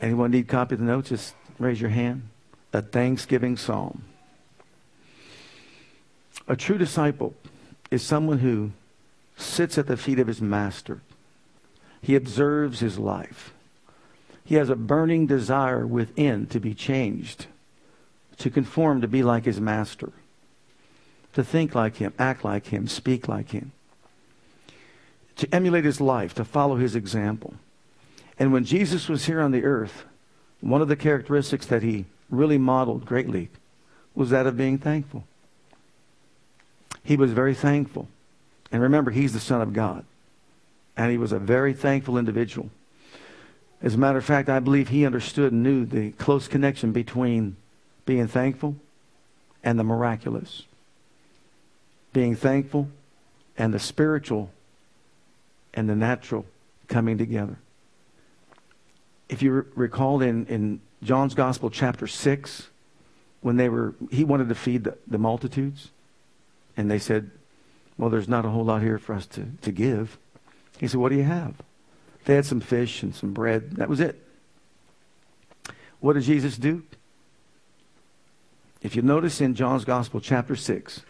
Anyone need a copy of the notes? Just raise your hand. A Thanksgiving Psalm. A true disciple is someone who sits at the feet of his master. He observes his life. He has a burning desire within to be changed, to conform, to be like his master, to think like him, act like him, speak like him, to emulate his life, to follow his example. And when Jesus was here on the earth, one of the characteristics that he really modeled greatly was that of being thankful. He was very thankful. And remember, he's the Son of God. And he was a very thankful individual. As a matter of fact, I believe he understood and knew the close connection between being thankful and the miraculous. Being thankful and the spiritual and the natural coming together if you re- recall in, in John's Gospel, chapter 6, when they were, he wanted to feed the, the multitudes, and they said, Well, there's not a whole lot here for us to, to give. He said, What do you have? They had some fish and some bread. That was it. What did Jesus do? If you notice in John's Gospel, chapter 6,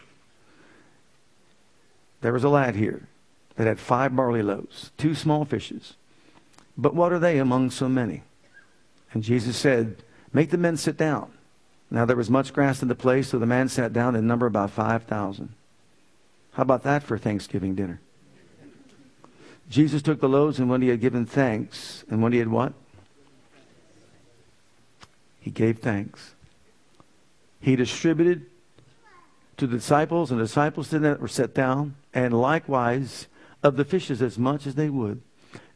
there was a lad here that had five barley loaves, two small fishes. But what are they among so many? And Jesus said, Make the men sit down. Now there was much grass in the place, so the man sat down in number about 5,000. How about that for Thanksgiving dinner? Jesus took the loaves, and when he had given thanks, and when he had what? He gave thanks. He distributed to the disciples, and the disciples that were set down, and likewise of the fishes as much as they would.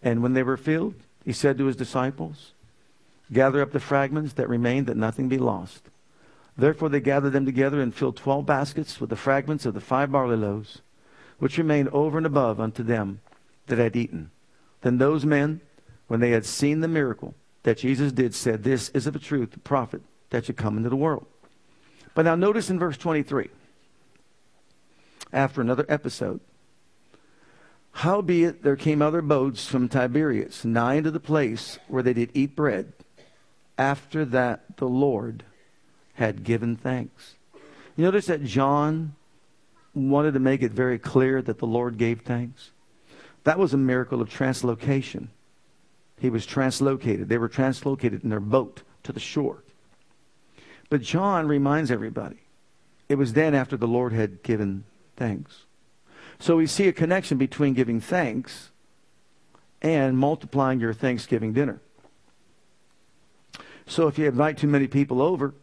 And when they were filled, he said to his disciples, Gather up the fragments that remain, that nothing be lost. Therefore they gathered them together and filled twelve baskets with the fragments of the five barley loaves, which remained over and above unto them that had eaten. Then those men, when they had seen the miracle that Jesus did, said, This is of a truth the prophet that should come into the world. But now notice in verse 23, after another episode, Howbeit there came other boats from Tiberias, nigh unto the place where they did eat bread, after that the Lord had given thanks. You notice that John wanted to make it very clear that the Lord gave thanks. That was a miracle of translocation. He was translocated. They were translocated in their boat to the shore. But John reminds everybody it was then after the Lord had given thanks. So we see a connection between giving thanks and multiplying your Thanksgiving dinner. So if you invite too many people over,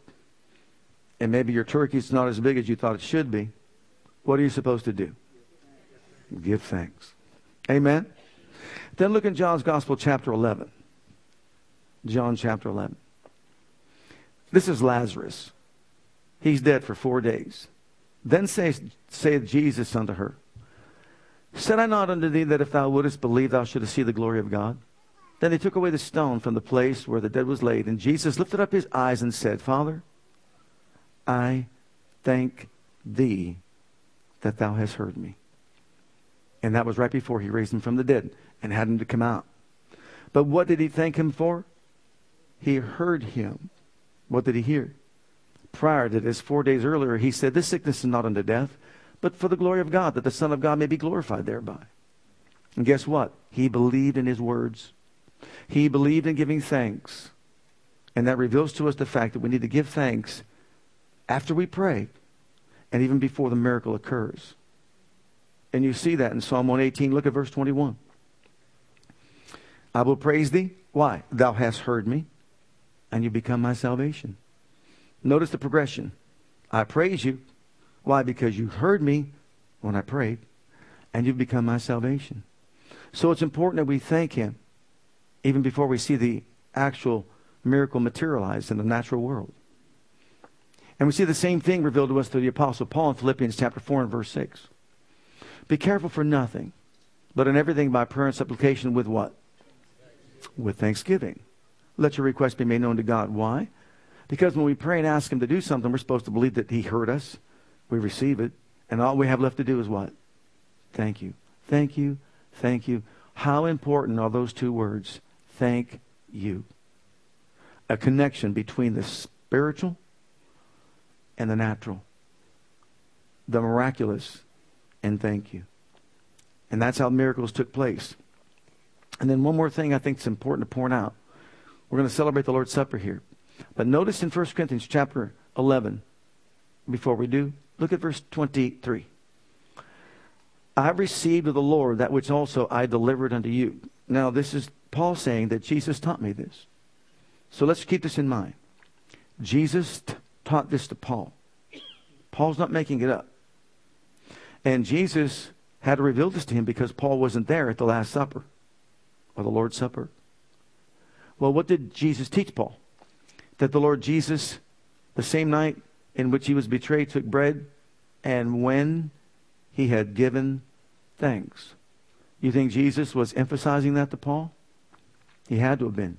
and maybe your turkey's not as big as you thought it should be, what are you supposed to do? Give thanks. Amen? Then look in John's Gospel, chapter 11. John chapter 11. This is Lazarus. He's dead for four days. Then saith, saith Jesus unto her, Said I not unto thee that if thou wouldest believe, thou shouldest see the glory of God? Then they took away the stone from the place where the dead was laid, and Jesus lifted up his eyes and said, Father, I thank thee that thou hast heard me. And that was right before he raised him from the dead and had him to come out. But what did he thank him for? He heard him. What did he hear? Prior to this, four days earlier, he said, This sickness is not unto death, but for the glory of God, that the Son of God may be glorified thereby. And guess what? He believed in his words. He believed in giving thanks. And that reveals to us the fact that we need to give thanks after we pray and even before the miracle occurs. And you see that in Psalm 118. Look at verse 21. I will praise thee. Why? Thou hast heard me, and you become my salvation. Notice the progression. I praise you, why? Because you heard me when I prayed, and you've become my salvation. So it's important that we thank Him even before we see the actual miracle materialized in the natural world. And we see the same thing revealed to us through the Apostle Paul in Philippians chapter 4 and verse 6. Be careful for nothing, but in everything by prayer and supplication with what? With thanksgiving. Let your request be made known to God. Why? Because when we pray and ask Him to do something, we're supposed to believe that He heard us, we receive it, and all we have left to do is what? Thank you. Thank you. Thank you. How important are those two words? Thank you. A connection between the spiritual and the natural, the miraculous and thank you. And that's how miracles took place. And then one more thing I think is important to point out. We're going to celebrate the Lord's Supper here. But notice in 1 Corinthians chapter 11, before we do, look at verse 23. I received of the Lord that which also I delivered unto you. Now, this is Paul saying that Jesus taught me this. So let's keep this in mind. Jesus t- taught this to Paul. Paul's not making it up. And Jesus had to reveal this to him because Paul wasn't there at the Last Supper or the Lord's Supper. Well, what did Jesus teach Paul? That the Lord Jesus, the same night in which he was betrayed, took bread, and when he had given thanks. You think Jesus was emphasizing that to Paul? He had to have been.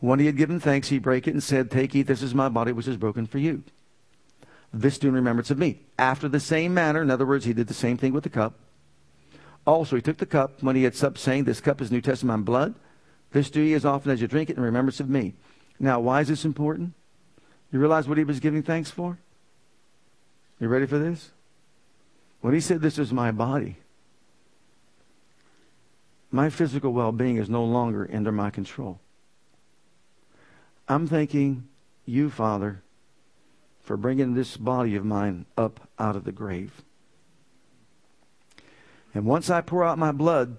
When he had given thanks, he brake it and said, Take, eat, this is my body which is broken for you. This do in remembrance of me. After the same manner, in other words, he did the same thing with the cup. Also, he took the cup when he had supped, saying, This cup is New Testament blood. This do ye as often as you drink it in remembrance of me. Now, why is this important? You realize what he was giving thanks for? You ready for this? When he said, This is my body, my physical well being is no longer under my control. I'm thanking you, Father, for bringing this body of mine up out of the grave. And once I pour out my blood,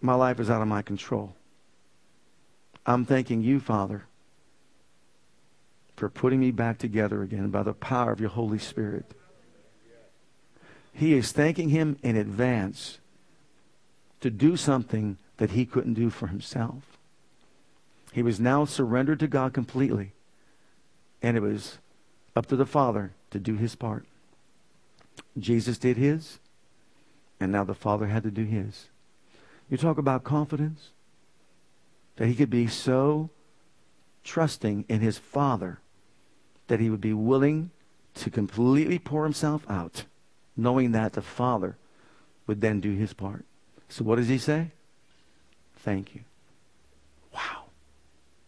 my life is out of my control. I'm thanking you, Father, for putting me back together again by the power of your Holy Spirit. He is thanking him in advance to do something that he couldn't do for himself. He was now surrendered to God completely, and it was up to the Father to do his part. Jesus did his, and now the Father had to do his. You talk about confidence, that he could be so trusting in his Father that he would be willing to completely pour himself out knowing that the Father would then do his part. So what does he say? Thank you. Wow.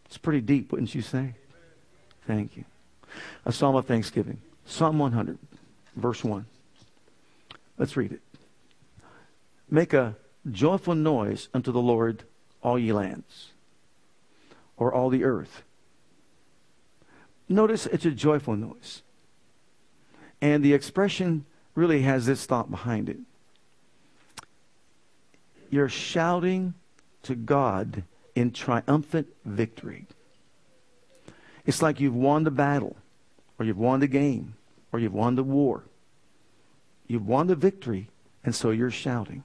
It's pretty deep, wouldn't you say? Thank you. A psalm of thanksgiving. Psalm 100, verse 1. Let's read it. Make a joyful noise unto the Lord, all ye lands, or all the earth. Notice it's a joyful noise. And the expression really has this thought behind it. You're shouting to God in triumphant victory. It's like you've won the battle, or you've won the game, or you've won the war. You've won the victory, and so you're shouting.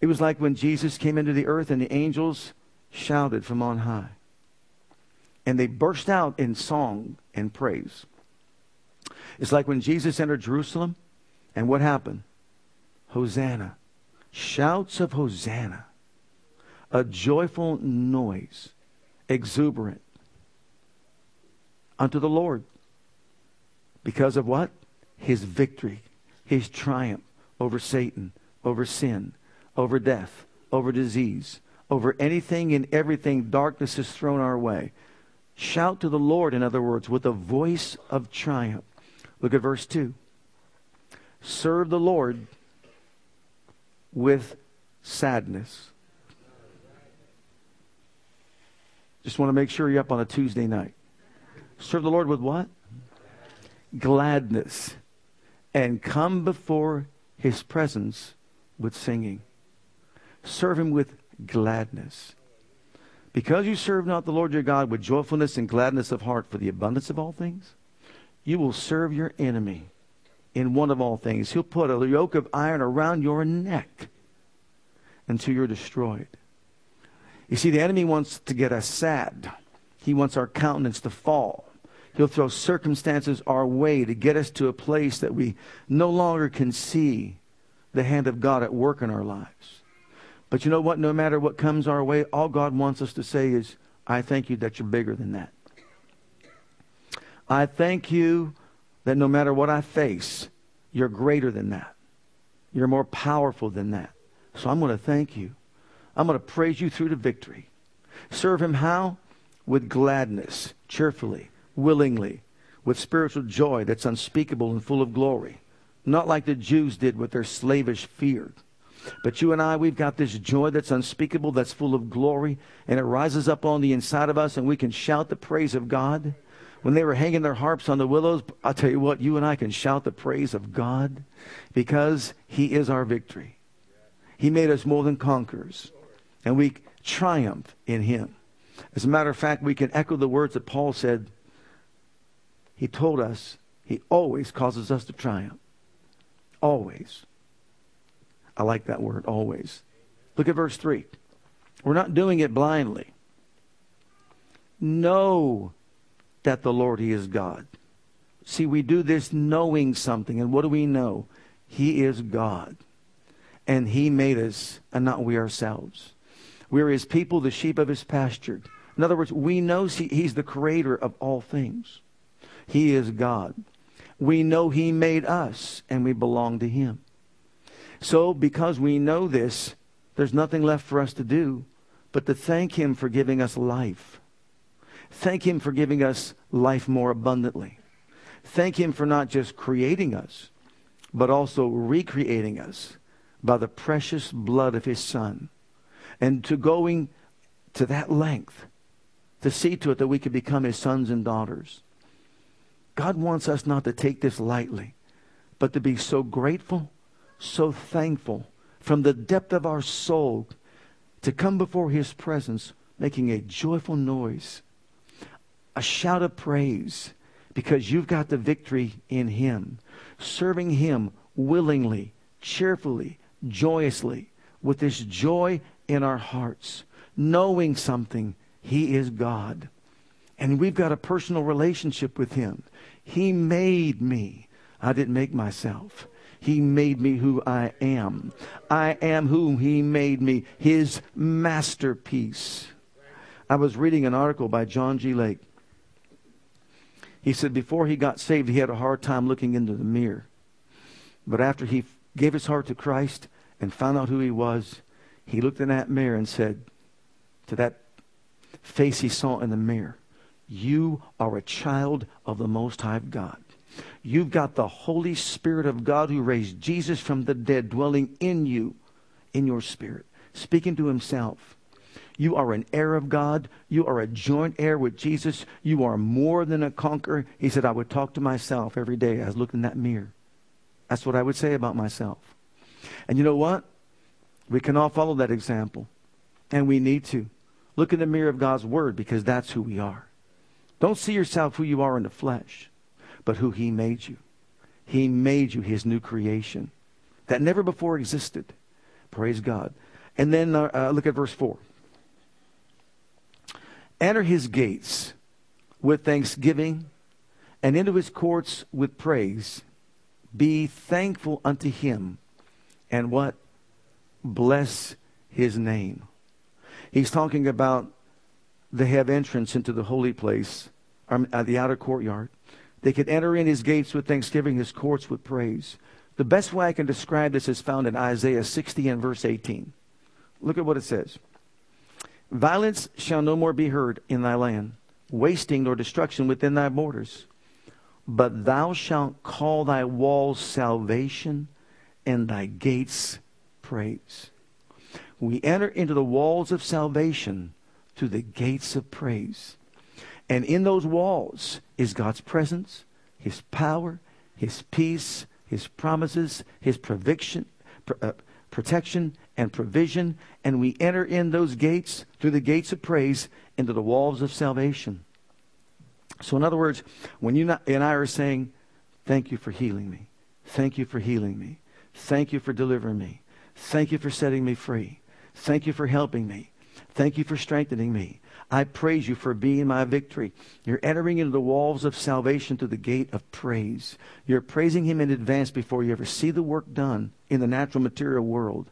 It was like when Jesus came into the earth and the angels shouted from on high. And they burst out in song and praise. It's like when Jesus entered Jerusalem and what happened? Hosanna. Shouts of Hosanna. A joyful noise, exuberant unto the Lord. Because of what? His victory, his triumph over Satan, over sin, over death, over disease, over anything and everything darkness has thrown our way. Shout to the Lord, in other words, with a voice of triumph. Look at verse 2 serve the Lord with sadness. Just want to make sure you're up on a Tuesday night. Serve the Lord with what? Gladness. And come before his presence with singing. Serve him with gladness. Because you serve not the Lord your God with joyfulness and gladness of heart for the abundance of all things, you will serve your enemy in one of all things. He'll put a yoke of iron around your neck until you're destroyed. You see, the enemy wants to get us sad. He wants our countenance to fall. He'll throw circumstances our way to get us to a place that we no longer can see the hand of God at work in our lives. But you know what? No matter what comes our way, all God wants us to say is, I thank you that you're bigger than that. I thank you that no matter what I face, you're greater than that. You're more powerful than that. So I'm going to thank you. I'm going to praise you through to victory. Serve him how? With gladness, cheerfully, willingly, with spiritual joy that's unspeakable and full of glory. Not like the Jews did with their slavish fear. But you and I, we've got this joy that's unspeakable, that's full of glory, and it rises up on the inside of us, and we can shout the praise of God. When they were hanging their harps on the willows, I'll tell you what, you and I can shout the praise of God because He is our victory. He made us more than conquerors, and we triumph in Him. As a matter of fact, we can echo the words that Paul said. He told us He always causes us to triumph. Always. I like that word, always. Look at verse 3. We're not doing it blindly. Know that the Lord, He is God. See, we do this knowing something. And what do we know? He is God. And He made us, and not we ourselves. We're His people, the sheep of His pasture. In other words, we know he, He's the creator of all things. He is God. We know He made us, and we belong to Him. So, because we know this, there's nothing left for us to do but to thank Him for giving us life. Thank Him for giving us life more abundantly. Thank Him for not just creating us, but also recreating us by the precious blood of His Son. And to going to that length to see to it that we could become His sons and daughters. God wants us not to take this lightly, but to be so grateful, so thankful from the depth of our soul to come before His presence making a joyful noise a shout of praise because you've got the victory in Him. Serving Him willingly, cheerfully, joyously, with this joy in our hearts, knowing something. He is God. And we've got a personal relationship with Him. He made me. I didn't make myself. He made me who I am. I am whom He made me, His masterpiece. I was reading an article by John G. Lake he said before he got saved, he had a hard time looking into the mirror. But after he gave his heart to Christ and found out who he was, he looked in that mirror and said to that face he saw in the mirror, You are a child of the Most High God. You've got the Holy Spirit of God who raised Jesus from the dead dwelling in you, in your spirit, speaking to himself. You are an heir of God. You are a joint heir with Jesus. You are more than a conqueror. He said, I would talk to myself every day as I looked in that mirror. That's what I would say about myself. And you know what? We can all follow that example. And we need to. Look in the mirror of God's Word because that's who we are. Don't see yourself who you are in the flesh, but who He made you. He made you His new creation that never before existed. Praise God. And then uh, uh, look at verse 4. Enter his gates with thanksgiving and into his courts with praise. Be thankful unto him and what? Bless his name. He's talking about they have entrance into the holy place, um, at the outer courtyard. They could enter in his gates with thanksgiving, his courts with praise. The best way I can describe this is found in Isaiah 60 and verse 18. Look at what it says. Violence shall no more be heard in thy land, wasting nor destruction within thy borders. But thou shalt call thy walls salvation and thy gates praise. We enter into the walls of salvation through the gates of praise. And in those walls is God's presence, His power, His peace, His promises, His provision, uh, protection and provision, and we enter in those gates through the gates of praise into the walls of salvation. So, in other words, when you and I are saying, Thank you for healing me, thank you for healing me, thank you for delivering me, thank you for setting me free, thank you for helping me, Thank you for strengthening me. I praise you for being my victory. You're entering into the walls of salvation through the gate of praise. You're praising him in advance before you ever see the work done in the natural material world.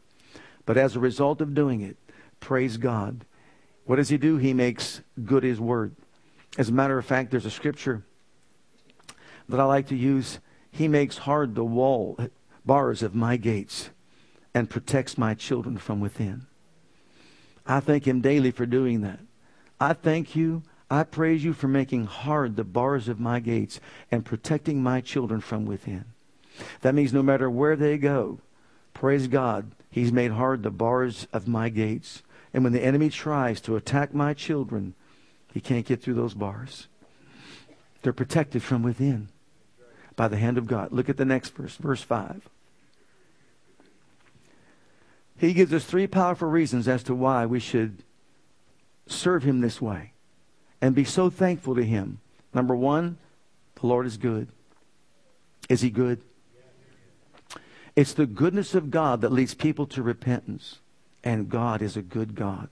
But as a result of doing it, praise God. What does he do? He makes good his word. As a matter of fact, there's a scripture that I like to use. He makes hard the wall, bars of my gates, and protects my children from within. I thank him daily for doing that. I thank you. I praise you for making hard the bars of my gates and protecting my children from within. That means no matter where they go, praise God, He's made hard the bars of my gates. And when the enemy tries to attack my children, he can't get through those bars. They're protected from within by the hand of God. Look at the next verse, verse 5. He gives us three powerful reasons as to why we should serve him this way and be so thankful to him. Number one, the Lord is good. Is he good? It's the goodness of God that leads people to repentance. And God is a good God.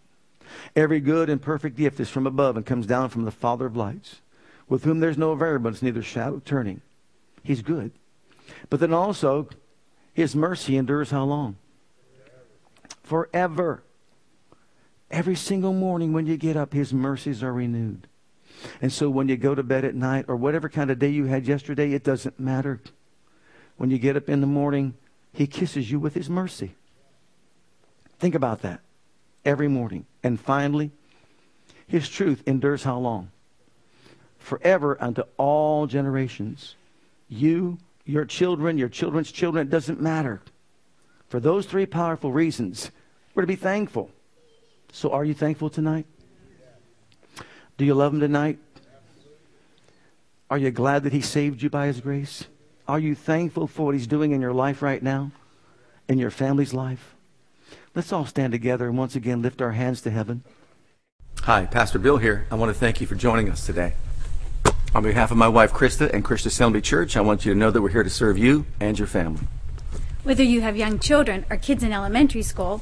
Every good and perfect gift is from above and comes down from the Father of lights, with whom there's no variableness, neither shadow turning. He's good. But then also, his mercy endures how long? Forever. Every single morning when you get up, His mercies are renewed. And so when you go to bed at night or whatever kind of day you had yesterday, it doesn't matter. When you get up in the morning, He kisses you with His mercy. Think about that every morning. And finally, His truth endures how long? Forever unto all generations. You, your children, your children's children, it doesn't matter. For those three powerful reasons, we're to be thankful. So are you thankful tonight? Do you love him tonight? Are you glad that he saved you by his grace? Are you thankful for what he's doing in your life right now? In your family's life? Let's all stand together and once again lift our hands to heaven. Hi, Pastor Bill here. I want to thank you for joining us today. On behalf of my wife Krista and Christian Assembly Church, I want you to know that we're here to serve you and your family. Whether you have young children or kids in elementary school,